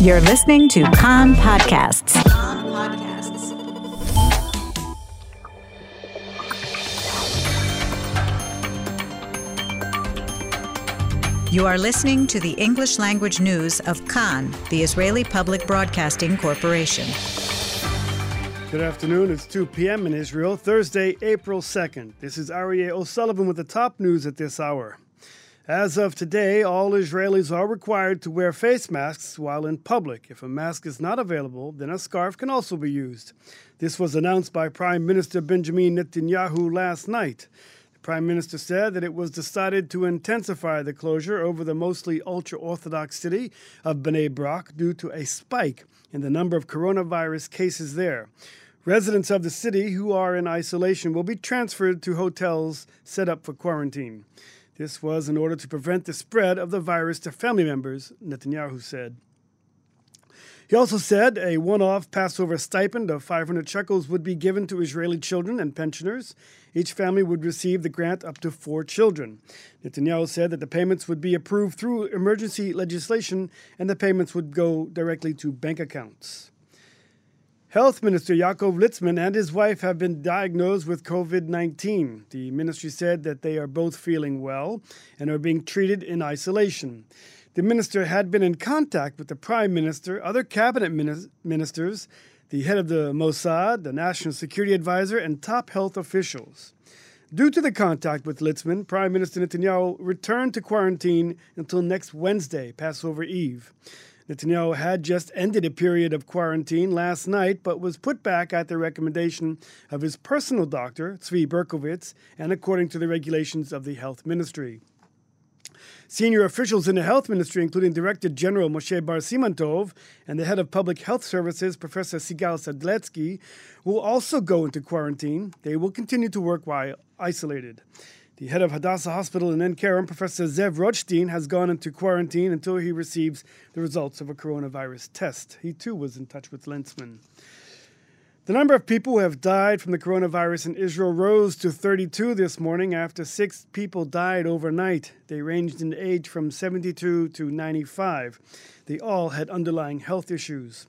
You're listening to Kan Podcasts. You are listening to the English language news of Kan, the Israeli Public Broadcasting Corporation. Good afternoon. It's 2 p.m. in Israel, Thursday, April 2nd. This is Aryeh O'Sullivan with the top news at this hour. As of today, all Israelis are required to wear face masks while in public. If a mask is not available, then a scarf can also be used. This was announced by Prime Minister Benjamin Netanyahu last night. The Prime Minister said that it was decided to intensify the closure over the mostly ultra Orthodox city of Bnei Brak due to a spike in the number of coronavirus cases there. Residents of the city who are in isolation will be transferred to hotels set up for quarantine. This was in order to prevent the spread of the virus to family members, Netanyahu said. He also said a one off Passover stipend of 500 shekels would be given to Israeli children and pensioners. Each family would receive the grant up to four children. Netanyahu said that the payments would be approved through emergency legislation and the payments would go directly to bank accounts. Health Minister Yaakov Litzman and his wife have been diagnosed with COVID 19. The ministry said that they are both feeling well and are being treated in isolation. The minister had been in contact with the prime minister, other cabinet ministers, the head of the Mossad, the national security advisor, and top health officials. Due to the contact with Litzman, Prime Minister Netanyahu returned to quarantine until next Wednesday, Passover Eve. Netanyahu had just ended a period of quarantine last night, but was put back at the recommendation of his personal doctor, Zvi Berkovitz, and according to the regulations of the health ministry. Senior officials in the health ministry, including Director General Moshe Bar Simantov and the head of public health services, Professor Sigal Sadetzki, will also go into quarantine. They will continue to work while isolated. The head of Hadassah Hospital in En Professor Zev Rothstein, has gone into quarantine until he receives the results of a coronavirus test. He too was in touch with Litzman. The number of people who have died from the coronavirus in Israel rose to 32 this morning after six people died overnight. They ranged in age from 72 to 95. They all had underlying health issues.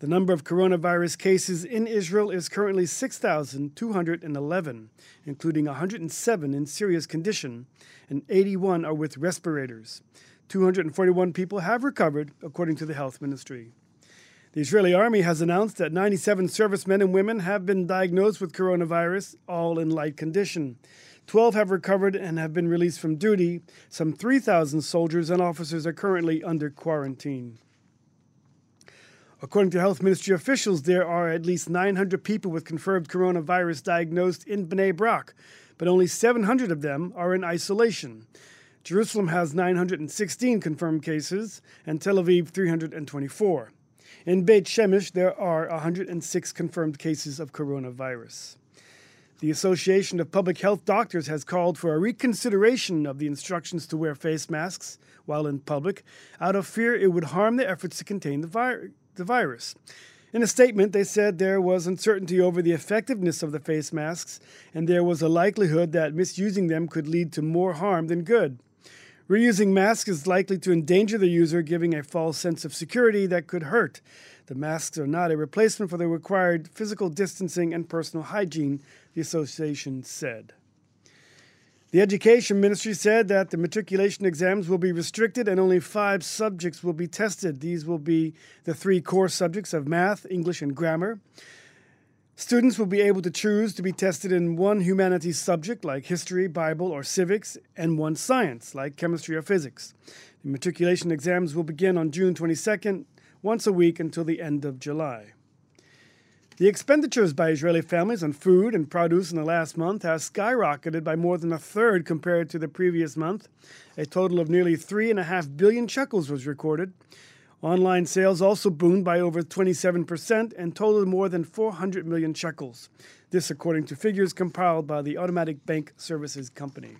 The number of coronavirus cases in Israel is currently 6,211, including 107 in serious condition, and 81 are with respirators. 241 people have recovered, according to the health ministry. The Israeli army has announced that 97 servicemen and women have been diagnosed with coronavirus, all in light condition. 12 have recovered and have been released from duty. Some 3,000 soldiers and officers are currently under quarantine. According to health ministry officials, there are at least 900 people with confirmed coronavirus diagnosed in Bnei Brak, but only 700 of them are in isolation. Jerusalem has 916 confirmed cases, and Tel Aviv 324. In Beit Shemesh, there are 106 confirmed cases of coronavirus. The Association of Public Health Doctors has called for a reconsideration of the instructions to wear face masks while in public out of fear it would harm the efforts to contain the virus the virus. In a statement, they said there was uncertainty over the effectiveness of the face masks, and there was a likelihood that misusing them could lead to more harm than good. Reusing masks is likely to endanger the user, giving a false sense of security that could hurt. The masks are not a replacement for the required physical distancing and personal hygiene, the association said. The Education Ministry said that the matriculation exams will be restricted and only five subjects will be tested. These will be the three core subjects of math, English, and grammar. Students will be able to choose to be tested in one humanities subject like history, Bible, or civics, and one science like chemistry or physics. The matriculation exams will begin on June 22nd, once a week until the end of July. The expenditures by Israeli families on food and produce in the last month has skyrocketed by more than a third compared to the previous month. A total of nearly 3.5 billion shekels was recorded. Online sales also boomed by over 27% and totaled more than 400 million shekels. This, according to figures compiled by the Automatic Bank Services Company.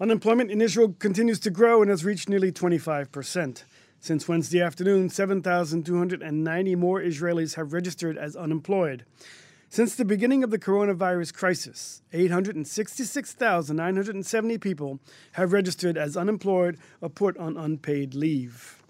Unemployment in Israel continues to grow and has reached nearly 25 percent. Since Wednesday afternoon, 7,290 more Israelis have registered as unemployed. Since the beginning of the coronavirus crisis, 866,970 people have registered as unemployed or put on unpaid leave.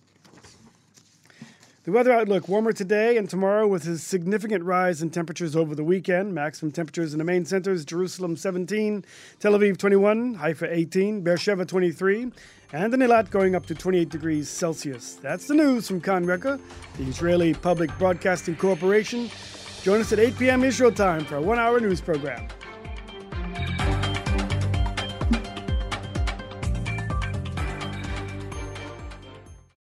The weather outlook warmer today and tomorrow with a significant rise in temperatures over the weekend. Maximum temperatures in the main centers Jerusalem 17, Tel Aviv 21, Haifa 18, Beersheba 23, and in Eilat going up to 28 degrees Celsius. That's the news from Kan Reka, the Israeli Public Broadcasting Corporation. Join us at 8 p.m. Israel time for a one hour news program.